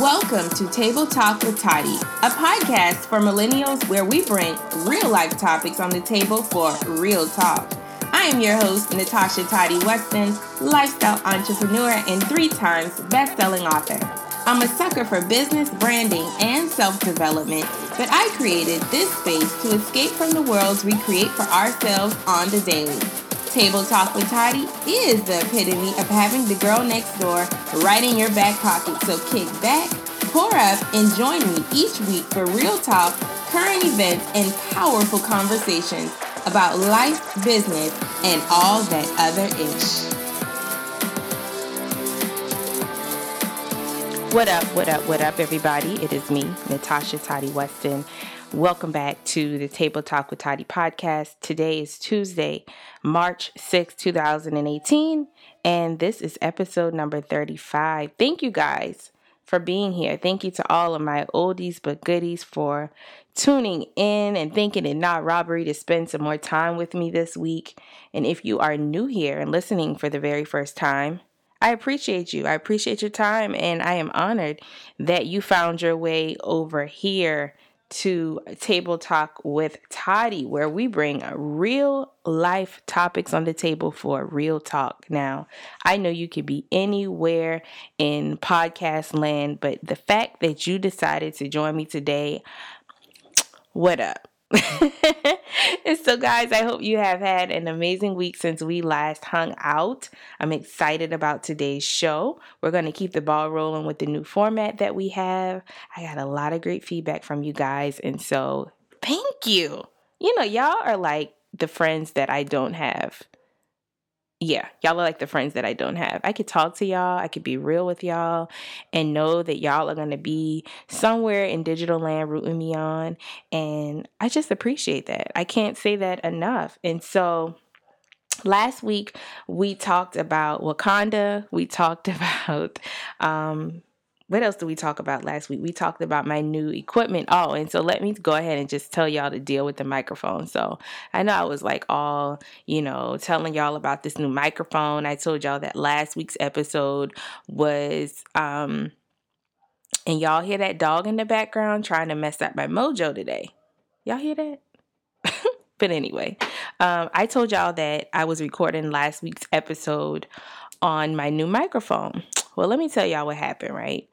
Welcome to Table Talk with Toddy, a podcast for millennials where we bring real life topics on the table for real talk. I am your host, Natasha Toddy Weston, lifestyle entrepreneur and three times best selling author. I'm a sucker for business, branding, and self development, but I created this space to escape from the worlds we create for ourselves on the daily. Table Talk with Toddy is the epitome of having the girl next door right in your back pocket. So kick back, pour up, and join me each week for real talk, current events, and powerful conversations about life, business, and all that other ish. What up, what up, what up, everybody? It is me, Natasha Toddy Weston. Welcome back to the Table Talk with Toddy podcast. Today is Tuesday, March 6, 2018, and this is episode number 35. Thank you guys for being here. Thank you to all of my oldies but goodies for tuning in and thinking it not robbery to spend some more time with me this week. And if you are new here and listening for the very first time, I appreciate you. I appreciate your time, and I am honored that you found your way over here to Table Talk with Toddy, where we bring real life topics on the table for real talk. Now, I know you could be anywhere in podcast land, but the fact that you decided to join me today, what up? so, guys, I hope you have had an amazing week since we last hung out. I'm excited about today's show. We're going to keep the ball rolling with the new format that we have. I got a lot of great feedback from you guys. And so, thank you. You know, y'all are like the friends that I don't have yeah, y'all are like the friends that I don't have. I could talk to y'all, I could be real with y'all, and know that y'all are to be somewhere in digital land rooting me on. And I just appreciate that. I can't say that enough. And so, last week we talked about Wakanda, we talked about um, what else did we talk about last week? We talked about my new equipment. Oh, and so let me go ahead and just tell y'all to deal with the microphone. So I know I was like all, you know, telling y'all about this new microphone. I told y'all that last week's episode was um and y'all hear that dog in the background trying to mess up my mojo today. Y'all hear that? but anyway, um, I told y'all that I was recording last week's episode on my new microphone. Well, let me tell y'all what happened, right?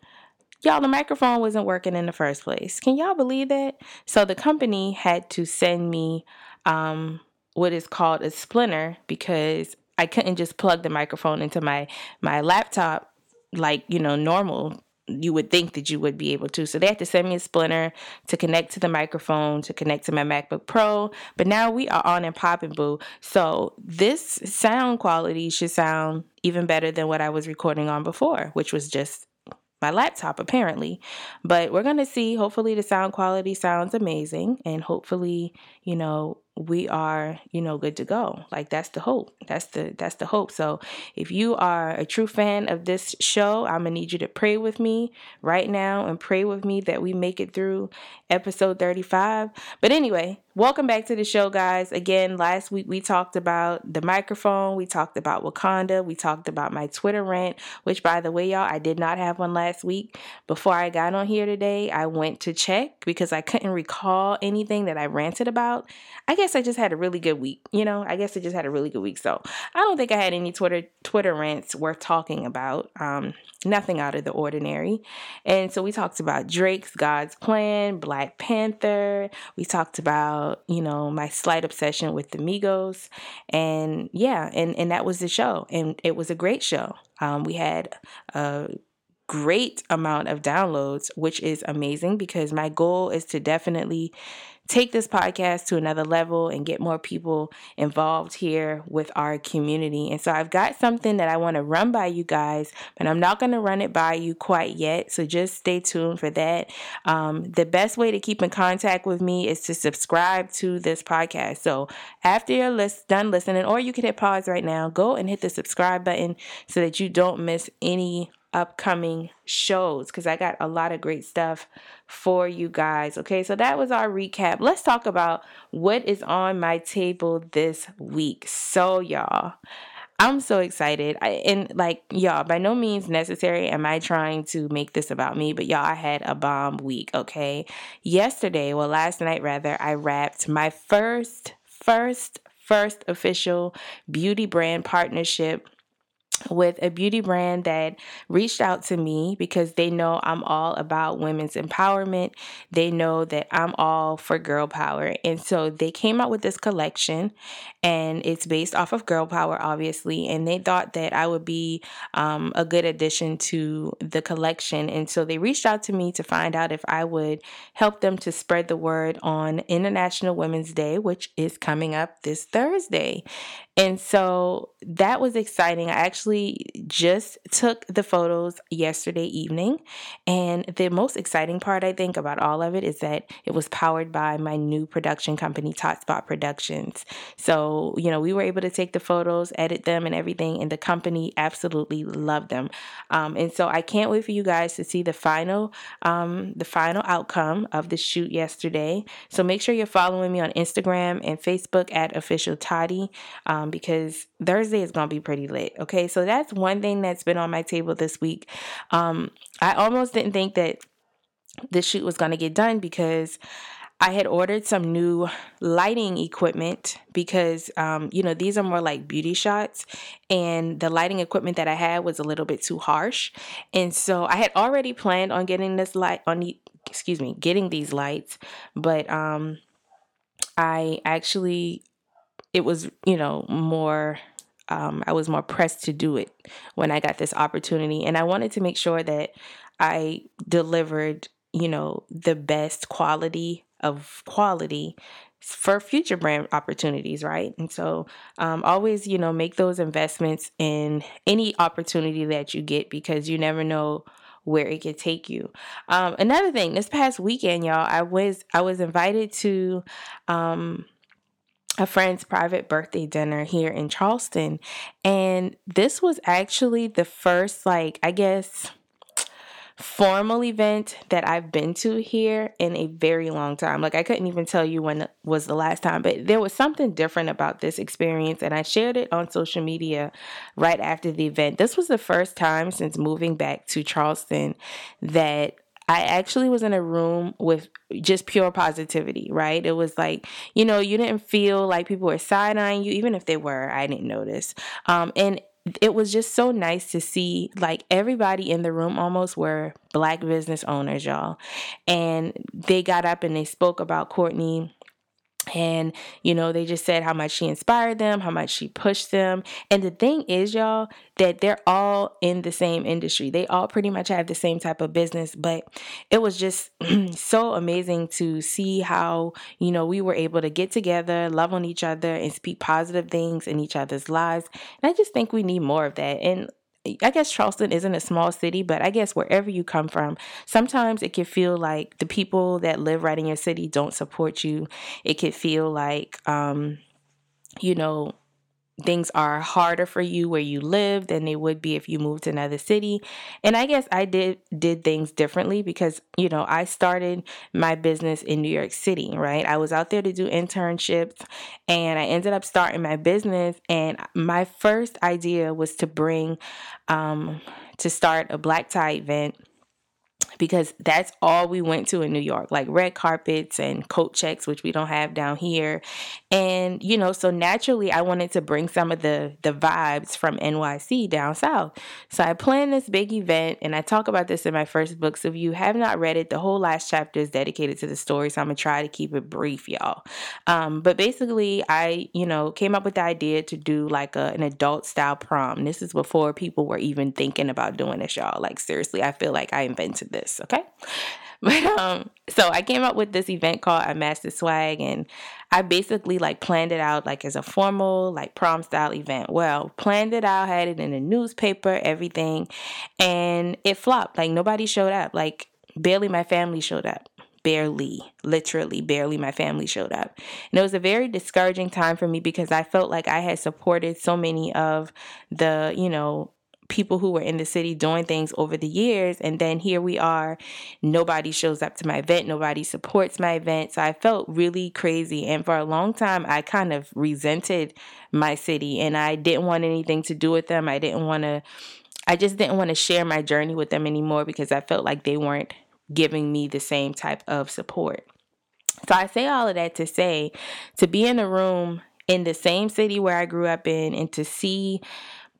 Y'all, the microphone wasn't working in the first place. Can y'all believe that? So the company had to send me um, what is called a splinter because I couldn't just plug the microphone into my my laptop like you know normal you would think that you would be able to. So they had to send me a splinter to connect to the microphone, to connect to my MacBook Pro. But now we are on and popping, boo. So this sound quality should sound even better than what I was recording on before, which was just my laptop apparently. But we're going to see. Hopefully the sound quality sounds amazing and hopefully you know we are you know good to go. Like that's the hope. That's the that's the hope. So if you are a true fan of this show i'm gonna need you to pray with me right now and pray with me that we make it through episode 35 but anyway welcome back to the show guys again last week we talked about the microphone we talked about wakanda we talked about my twitter rant which by the way y'all i did not have one last week before i got on here today i went to check because i couldn't recall anything that i ranted about i guess I just had a really good week. You know, I guess I just had a really good week. So I don't think I had any Twitter Twitter rants worth talking about. Um, nothing out of the ordinary. And so we talked about Drake's God's Plan, Black Panther. We talked about, you know, my slight obsession with the Migos. And yeah, and, and that was the show. And it was a great show. Um, we had a great amount of downloads, which is amazing because my goal is to definitely take this podcast to another level and get more people involved here with our community. And so I've got something that I want to run by you guys, but I'm not going to run it by you quite yet. So just stay tuned for that. Um, the best way to keep in contact with me is to subscribe to this podcast. So after you're list- done listening, or you can hit pause right now, go and hit the subscribe button so that you don't miss any upcoming shows because I got a lot of great stuff for you guys. Okay, so that was our recap. Let's talk about what is on my table this week. So, y'all, I'm so excited. I, and like, y'all, by no means necessary am I trying to make this about me, but y'all, I had a bomb week, okay? Yesterday, well, last night rather, I wrapped my first, first, first official beauty brand partnership with a beauty brand that reached out to me because they know I'm all about women's empowerment. They know that I'm all for girl power. And so they came out with this collection and it's based off of girl power, obviously. And they thought that I would be um, a good addition to the collection. And so they reached out to me to find out if I would help them to spread the word on International Women's Day, which is coming up this Thursday. And so that was exciting. I actually just took the photos yesterday evening. And the most exciting part, I think, about all of it is that it was powered by my new production company, Totspot Productions. So, you know, we were able to take the photos, edit them, and everything. And the company absolutely loved them. Um, and so I can't wait for you guys to see the final, um, the final outcome of the shoot yesterday. So make sure you're following me on Instagram and Facebook at official Toddy. Um, because Thursday is going to be pretty lit. Okay, so that's one thing that's been on my table this week. Um, I almost didn't think that the shoot was going to get done because. I had ordered some new lighting equipment because, um, you know, these are more like beauty shots, and the lighting equipment that I had was a little bit too harsh. And so I had already planned on getting this light on the, excuse me, getting these lights, but um, I actually it was, you know, more um, I was more pressed to do it when I got this opportunity. And I wanted to make sure that I delivered, you know, the best quality of quality for future brand opportunities, right? And so um, always, you know, make those investments in any opportunity that you get because you never know where it could take you. Um, another thing, this past weekend, y'all, I was I was invited to um, a friend's private birthday dinner here in Charleston. And this was actually the first, like, I guess, formal event that I've been to here in a very long time. Like I couldn't even tell you when was the last time, but there was something different about this experience and I shared it on social media right after the event. This was the first time since moving back to Charleston that I actually was in a room with just pure positivity, right? It was like, you know, you didn't feel like people were side eyeing you, even if they were, I didn't notice. Um, and it was just so nice to see like everybody in the room almost were black business owners, y'all. And they got up and they spoke about Courtney and, you know, they just said how much she inspired them, how much she pushed them. And the thing is, y'all, that they're all in the same industry. They all pretty much have the same type of business. But it was just so amazing to see how, you know, we were able to get together, love on each other, and speak positive things in each other's lives. And I just think we need more of that. And I guess Charleston isn't a small city, but I guess wherever you come from, sometimes it can feel like the people that live right in your city don't support you. It could feel like, um, you know, things are harder for you where you live than they would be if you moved to another city. And i guess i did did things differently because you know i started my business in new york city right? I was out there to do internships and i ended up starting my business. And my first idea was to bring um, to start a black tie event because that's all we went to in New York, like red carpets and coat checks, which we don't have down here. And you know, so naturally I wanted to bring some of the the vibes from NYC down south. So I planned this big event and I talk about this in my first book. So if you have not read it, the whole last chapter is dedicated to the story. So I'm gonna try to keep it brief, y'all. Um, but basically I, you know, came up with the idea to do like a, an adult style prom. This is before people were even thinking about doing this, y'all. Like seriously, I feel like I invented this okay? But um, so I came up with this event called a Master Swag, and I basically like planned it out like as a formal like prom style event. Well, planned it out, had it in the newspaper, everything, and it flopped. Like nobody showed up. Like barely my family showed up. Barely, literally, barely my family showed up. And it was a very discouraging time for me because I felt like I had supported so many of the, you know, people who were in the city doing things over the years. And then here we are, nobody shows up to my event, nobody supports my event. So I felt really crazy. And for a long time, I kind of resented my city and I didn't want anything to do with them. I didn't want to, I just didn't want to share my journey with them anymore because I felt like they weren't giving me the same type of support. So I say all of that to say to be in a room in the same city where I grew up in and to see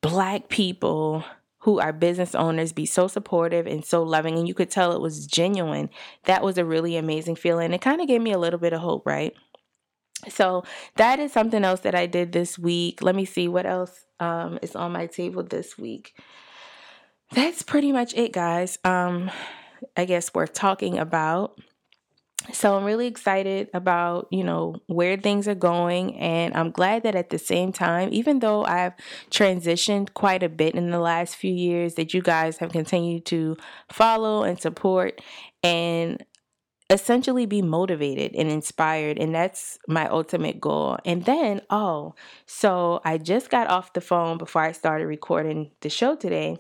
black people who are business owners be so supportive and so loving and you could tell it was genuine. That was a really amazing feeling. It kind of gave me a little bit of hope right? So that is something else that i did this week. Let me see what else um, is on my table this week. That's pretty much it guys. Um, i guess worth talking about so I'm really excited about, you know, where things are going and I'm glad that at the same time, even though I've transitioned quite a bit in the last few years that you guys have continued to follow and support and essentially be motivated and inspired and that's my ultimate goal. And then, oh, so I just got off the phone before I started recording the show today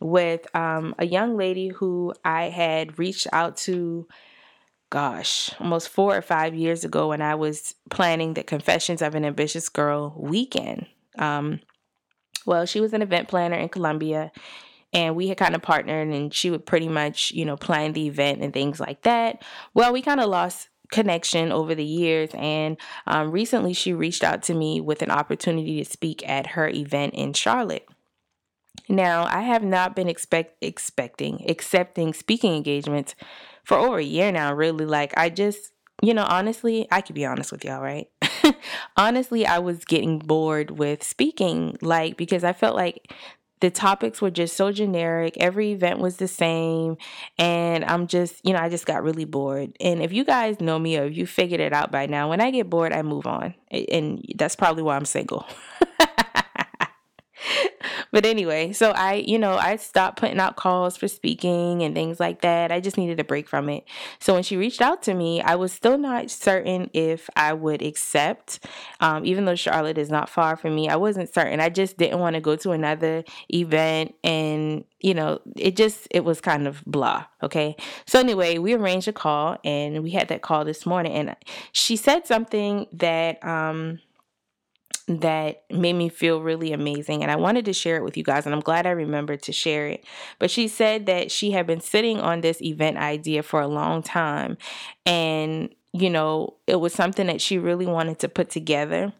with um, a young lady who I had reached out to gosh, almost four or five years ago when I was planning the Confessions of an Ambitious Girl weekend. Um, well, she was an event planner in Columbia and we had kind of partnered and she would pretty much, you know, plan the event and things like that. Well, we kind of lost connection over the years and um, recently she reached out to me with an opportunity to speak at her event in Charlotte. Now, I have not been expect expecting accepting speaking engagements for over a year now, really. Like, I just, you know, honestly, I could be honest with y'all, right? honestly, I was getting bored with speaking, like, because I felt like the topics were just so generic. Every event was the same. And I'm just, you know, I just got really bored. And if you guys know me or if you figured it out by now, when I get bored, I move on. And that's probably why I'm single. but anyway, so I, you know, I stopped putting out calls for speaking and things like that. I just needed a break from it. So when she reached out to me, I was still not certain if I would accept, um, even though Charlotte is not far from me. I wasn't certain. I just didn't want to go to another event and you know, it just it was kind of blah. Okay. So anyway, we arranged a call and we had that call this morning and she said something that um that made me feel really amazing. And I wanted to share it with you guys. And I'm glad I remembered to share it. But she said that she had been sitting on this event idea for a long time. And, you know, it was something that she really wanted to put together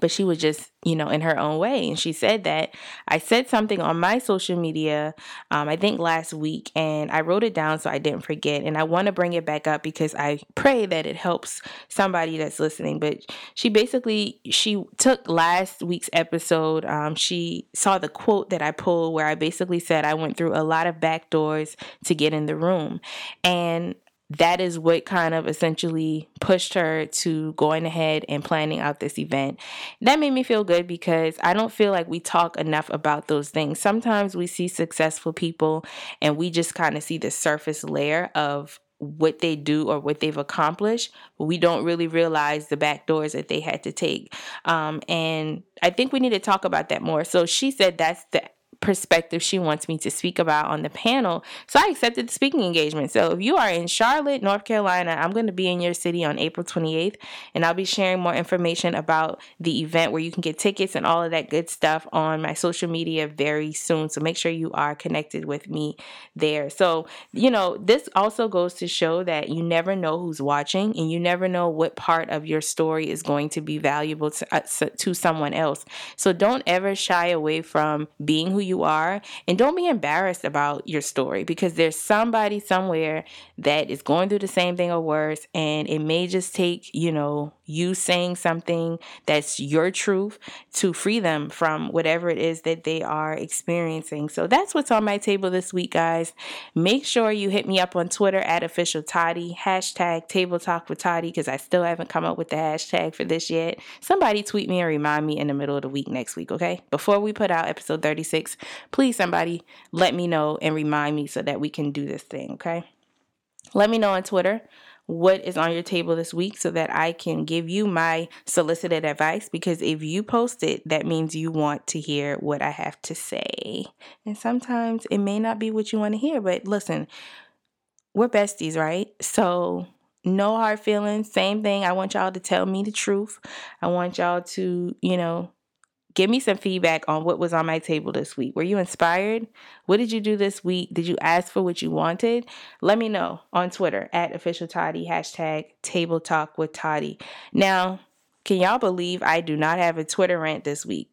but she was just you know in her own way. And she said that i said something on my social media um, i think last week and i wrote it down so i didn't forget. And i want to bring it back up because i pray that it helps somebody that's listening. But she basically she took last week's episode um, she saw the quote that i pulled where i basically said i went through a lot of back doors to get in the room. And that is what kind of essentially pushed her to going ahead and planning out this event. That made me feel good because I don't feel like we talk enough about those things. Sometimes we see successful people and we just kind of see the surface layer of what they do or what they've accomplished, but we don't really realize the back doors that they had to take. Um, and I think we need to talk about that more. So she said that's the perspective she wants me to speak about on the panel. So I accepted the speaking engagement. So if you are in Charlotte, North Carolina, I'm going to be in your city on April 28th, and I'll be sharing more information about the event where you can get tickets and all of that good stuff on my social media very soon. So make sure you are connected with me there. So, you know, this also goes to show that you never know who's watching and you never know what part of your story is going to be valuable to, uh, to someone else. So don't ever shy away from being who you you are and don't be embarrassed about your story because there's somebody somewhere that is going through the same thing or worse and it may just take, you know, you saying something that's your truth to free them from whatever it is that they are experiencing. So that's what's on my table this week, guys. Make sure you hit me up on Twitter at official Toddy, hashtag table talk with Toddy, because I still haven't come up with the hashtag for this yet. Somebody tweet me and remind me in the middle of the week next week, okay? Before we put out episode 36, please somebody let me know and remind me so that we can do this thing, okay? Let me know on Twitter what is on your table this week so that I can give you my solicited advice. Because if you post it, that means you want to hear what I have to say. And sometimes it may not be what you want to hear, but listen, we're besties, right? So no hard feelings. Same thing. I want y'all to tell me the truth. I want y'all to, you know, give me some feedback on what was on my table this week. Were you inspired? What did you do this week? Did you ask for what you wanted? Let me know on Twitter at official Toddy, hashtag table talk with Toddy. Now, can y'all believe I do not have a Twitter rant this week?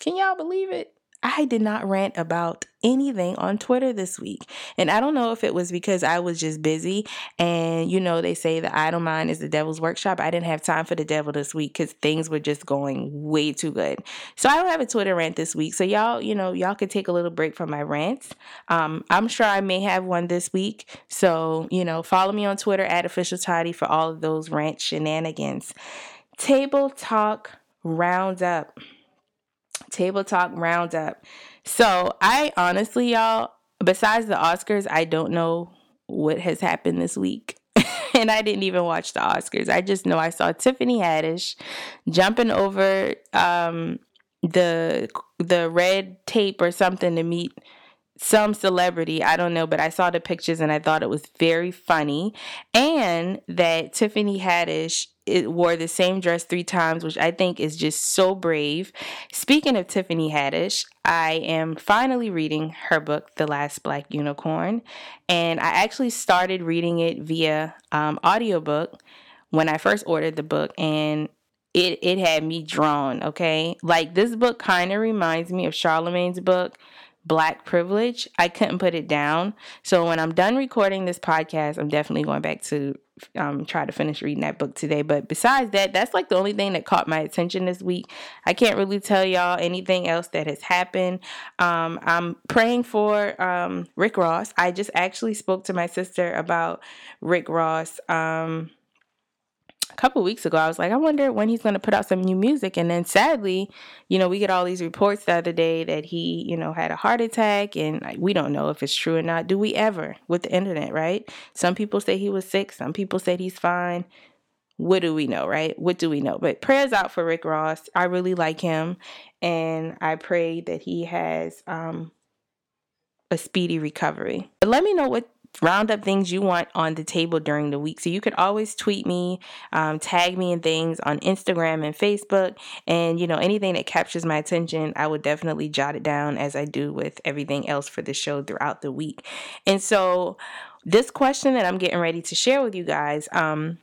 Can y'all believe it? I did not rant about anything on Twitter this week. And I don't know if it was because I was just busy. And, you know, they say the idle mind is the devil's workshop. I didn't have time for the devil this week because things were just going way too good. So I don't have a Twitter rant this week. So y'all, you know, y'all could take a little break from my rants. Um, I'm sure I may have one this week. So, you know, follow me on Twitter at official Toddy for all of those rant shenanigans. Table Talk Roundup. Table Talk Roundup. So I honestly, y'all, besides the Oscars, I don't know what has happened this week. and I didn't even watch the Oscars. I just know I saw Tiffany Haddish jumping over um, the the red tape or something to meet some celebrity. I don't know, but I saw the pictures and I thought it was very funny. And that Tiffany Haddish it wore the same dress three times, which I think is just so brave. Speaking of Tiffany Haddish, I am finally reading her book, The Last Black Unicorn. And I actually started reading it via um, audiobook when I first ordered the book. And it, it had me drawn, okay? Like this book kind of reminds me of Charlamagne's book black privilege, I couldn't put it down. So when I'm done recording this podcast, I'm definitely going back to um, try to finish reading that book today. But besides that, that's like the only thing that caught my attention this week. I can't really tell y'all anything else that has happened. Um, I'm praying for um, Rick Ross. I just actually spoke to my sister about Rick Ross. Um, a couple weeks ago, I was like, I wonder when he's going to put out some new music. And then sadly, you know, we get all these reports the other day that he, you know, had a heart attack. And we don't know if it's true or not. Do we ever with the internet, right? Some people say he was sick, some people said he's fine. What do we know, right? What do we know? But prayers out for Rick Ross. I really like him. And I pray that he has um, a speedy recovery. But let me know what round up things you want on the table during the week. So you could always tweet me, um, tag me in things on Instagram and Facebook, and you know anything that captures my attention, I would definitely jot it down as I do with everything else for the show throughout the week. And so this question that I'm getting ready to share with you guys, um,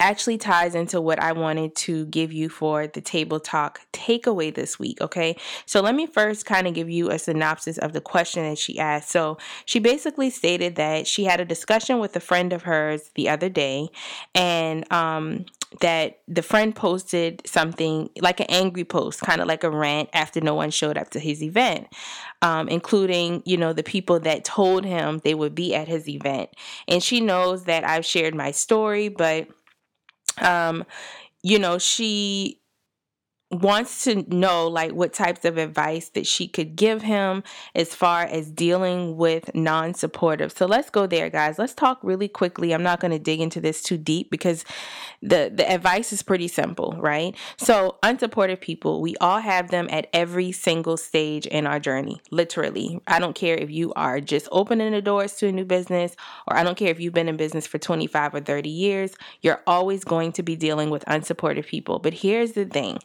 actually ties into what I wanted to give you for the table talk takeaway this week. Okay. So let me first kind of give you a synopsis of the question that she asked. So she basically stated that she had a discussion with a friend of hers the other day and, um, that the friend posted something like an angry post, kind of like a rant after no one showed up to his event, um, including, you know, the people that told him they would be at his event. And she knows that I've shared my story, but um, you know, she wants to know like what types of advice that she could give him as far as dealing with non-supportive. So let's go there guys. Let's talk really quickly. I'm not going to dig into this too deep because the the advice is pretty simple, right? So unsupportive people, we all have them at every single stage in our journey, literally. I don't care if you are just opening the doors to a new business or I don't care if you've been in business for 25 or 30 years, you're always going to be dealing with unsupportive people. But here's the thing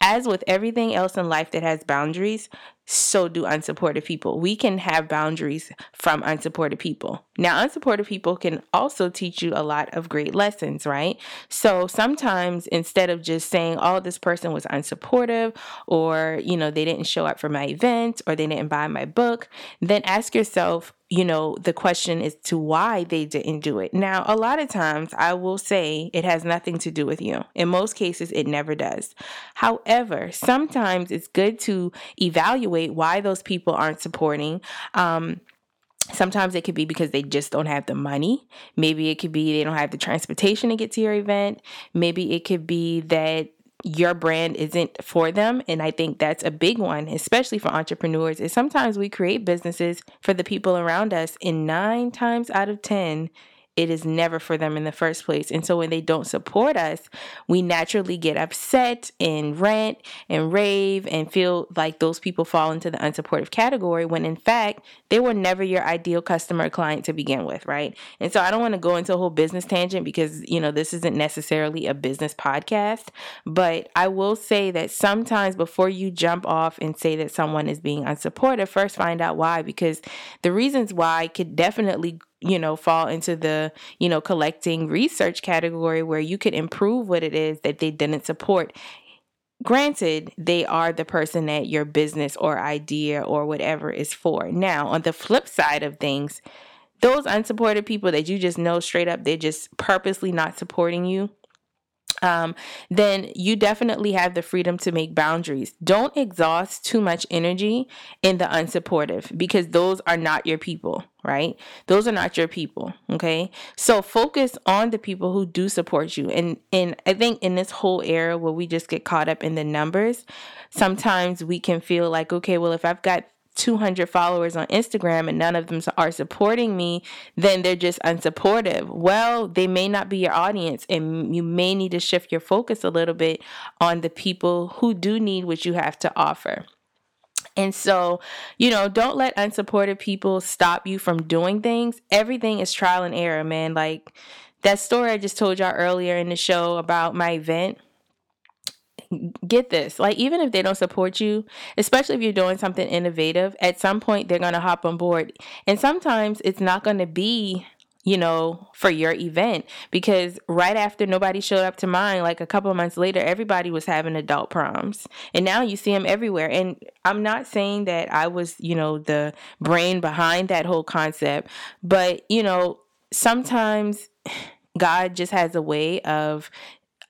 as with everything else in life that has boundaries, so do unsupported people. We can have boundaries from unsupported people. Now, unsupported people can also teach you a lot of great lessons, right? So sometimes instead of just saying, oh, this person was unsupportive, or, you know, they didn't show up for my event, or they didn't buy my book, then ask yourself, you know, the question is to why they didn't do it. Now, a lot of times I will say it has nothing to do with you. In most cases, it never does. However, sometimes it's good to evaluate why those people aren't supporting. Um, Sometimes it could be because they just don't have the money. Maybe it could be they don't have the transportation to get to your event. Maybe it could be that your brand isn't for them and i think that's a big one especially for entrepreneurs is sometimes we create businesses for the people around us and nine times out of ten it is never for them in the first place. And so when they don't support us, we naturally get upset and rant and rave and feel like those people fall into the unsupportive category when in fact they were never your ideal customer client to begin with, right? And so I don't want to go into a whole business tangent because, you know, this isn't necessarily a business podcast, but I will say that sometimes before you jump off and say that someone is being unsupportive, first find out why because the reasons why could definitely you know, fall into the, you know, collecting research category where you could improve what it is that they didn't support. Granted, they are the person that your business or idea or whatever is for. Now, on the flip side of things, those unsupported people that you just know straight up, they're just purposely not supporting you um, then you definitely have the freedom to make boundaries. Don't exhaust too much energy in the unsupportive because those are not your people, right? Those are not your people, okay? So focus on the people who do support you. And and I think in this whole era where we just get caught up in the numbers, sometimes we can feel like, okay, well, if I've got 200 followers on Instagram and none of them are supporting me, then they're just unsupportive. Well, they may not be your audience, and you may need to shift your focus a little bit on the people who do need what you have to offer. And so, you know, don't let unsupportive people stop you from doing things. Everything is trial and error, man. Like that story I just told y'all earlier in the show about my event get this like even if they don't support you especially if you're doing something innovative at some point they're going to hop on board. And sometimes it's not going to be you know for your event because right after nobody showed up to mine like a couple months later everybody was having adult proms. And now you see them everywhere. And i'm not saying that i was you know the brain behind that whole concept but you know sometimes God just has a way of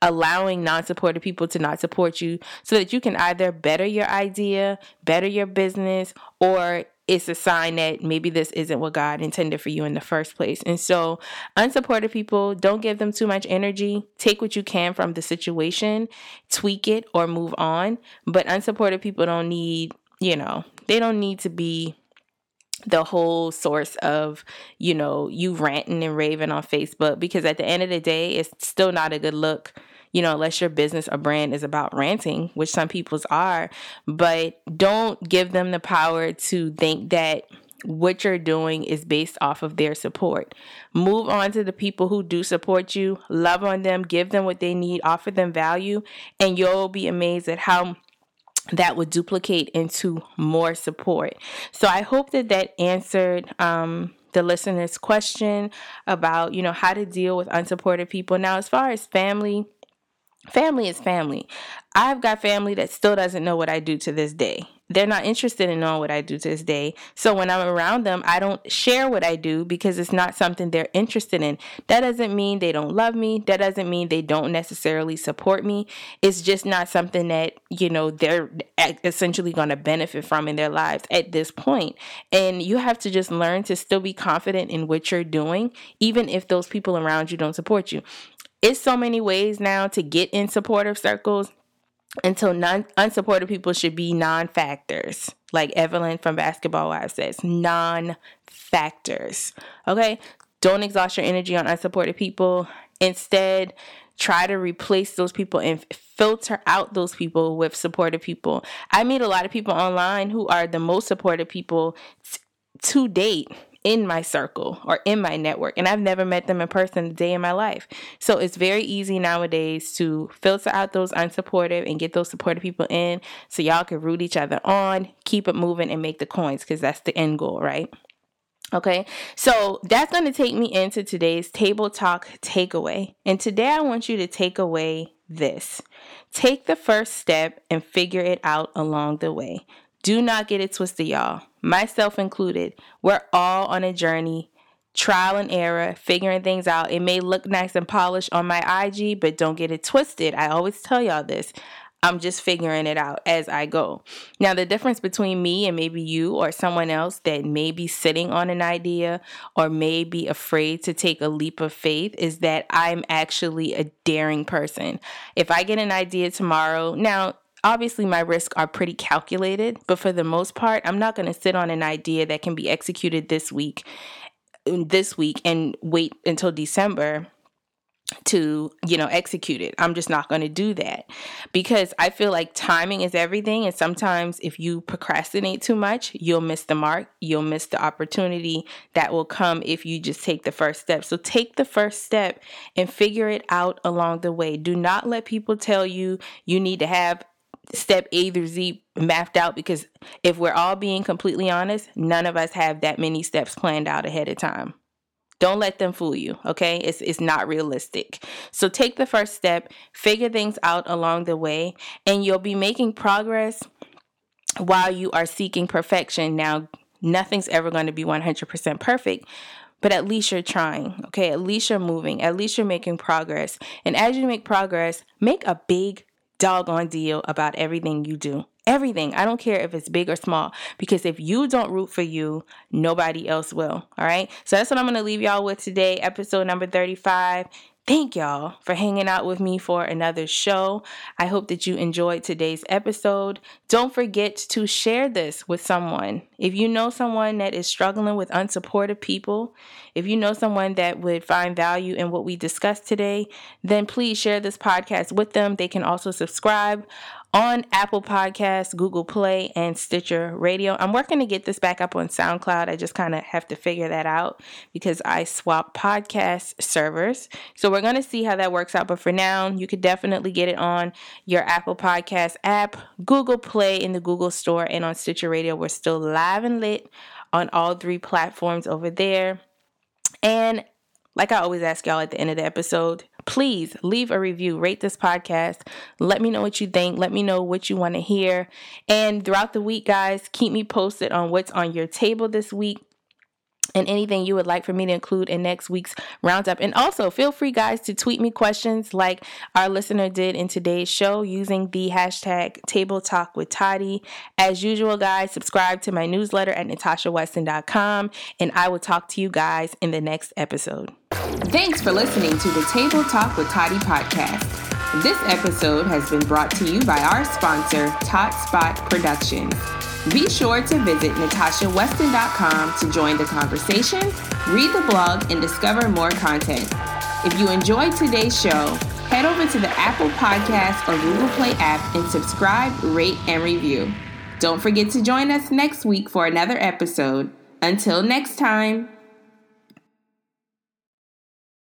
allowing non supportive people to not support you so that you can either better your idea, better your business, or it's a sign that maybe this isn't what God intended for you in the first place. And so, unsupportive people, don't give them too much energy. Take what you can from the situation, tweak it, or move on. But unsupportive people don't need, you know, they don't need to be the whole source of you know you ranting and raving on facebook because at the end of the day it's still not a good look you know, unless your business or brand is about ranting, which some people's are, but don't give them the power to think that what you're doing is based off of their support. Move on to the people who do support you, love on them, give them what they need, offer them value, and you'll be amazed at how that would duplicate into more support. So I hope that that answered um, the listener's question about, you know, how to deal with unsupported people. Now, as far as family, family is family. I've got family that still doesn't know what I do to this day. They're not interested in knowing what I do to this day. So when I'm around them, I don't share what I do because it's not something they're interested in. That doesn't mean they don't love me. That doesn't mean they don't necessarily support me. It's just not something that, you know, they're essentially going to benefit from in their lives at this point. And you have to just learn to still be confident in what you're doing, even if those people around you don't support you it's so many ways now to get in supportive circles until non unsupportive people should be non-factors. Like evelyn from basketball wives says non-factors. Okay? Don't exhaust your energy on unsupported people. Instead try to replace those people and filter out those people with supportive people. I meet a lot of people online who are the most supportive people t- to date in my circle or in my network, and I've never met them in person a day in my life. So it's very easy nowadays to filter out those unsupportive and get those supportive people in so y'all can root each other on, keep it moving, and make the coins because that's the end goal, right? Okay, so that's going to take me into today's table talk takeaway. And today I want you to take away this take the first step and figure it out along the way. Do not get it twisted, y'all. Myself included. We're all on a journey, trial and error, figuring things out. It may look nice and polished on my IG, but don't get it twisted. I always tell y'all this. I'm just figuring it out as I go. Now, the difference between me and maybe you or someone else that may be sitting on an idea or may be afraid to take a leap of faith is that I'm actually a daring person. If I get an idea tomorrow, now obviously my risks are pretty calculated, but for the most part, I'm not going to sit on an idea that can be executed this week this week and wait until December to you know execute it. I'm just not going to do that because i feel like timing is everything and sometimes if you procrastinate too much you'll miss the mark you'll miss the opportunity that will come if you just take the first step. So take the first step and figure it out along the way. Do not let people tell you you need to have step A through Z mapped out because if we're all being completely honest, none of us have that many steps planned out ahead of time. Don't let them fool you, okay? It's it's not realistic. So take the first step, figure things out along the way, and you'll be making progress while you are seeking perfection. Now, nothing's ever going to be 100% perfect, but at least you're trying, okay? At least you're moving, at least you're making progress. And as you make progress, make a big doggone deal about everything you do. Everything. I don't care if it's big or small because if you don't root for you, nobody else will. All right. So that's what I'm going to leave y'all with today, episode number 35. Thank y'all for hanging out with me for another show. I hope that you enjoyed today's episode. Don't forget to share this with someone. If you know someone that is struggling with unsupportive people, if you know someone that would find value in what we discussed today, then please share this podcast with them. They can also subscribe on Apple Podcasts, Google Play, and Stitcher Radio. I'm working to get this back up on SoundCloud. I just kind of have to figure that out because I swap podcast servers. So we're going to see how that works out. But for now, you could definitely get it on your Apple Podcast app, Google Play in the Google Store, and on Stitcher Radio. We're still live and lit on all three platforms over there. And like I always ask y'all at the end of the episode, please leave a review, rate this podcast. Let me know what you think. Let me know what you want to hear. And throughout the week, guys, keep me posted on what's on your table this week and anything you would like for me to include in next week's roundup. And also, feel free, guys, to tweet me questions like our listener did in today's show using the hashtag Table Talk with Toddy. As usual, guys, subscribe to my newsletter at natashaweston.com, and I will talk to you guys in the next episode. Thanks for listening to the Table Talk with Toddy podcast. This episode has been brought to you by our sponsor, Tot Spot Productions. Be sure to visit natashaweston.com to join the conversation, read the blog, and discover more content. If you enjoyed today's show, head over to the Apple Podcast or Google Play app and subscribe, rate, and review. Don't forget to join us next week for another episode. Until next time.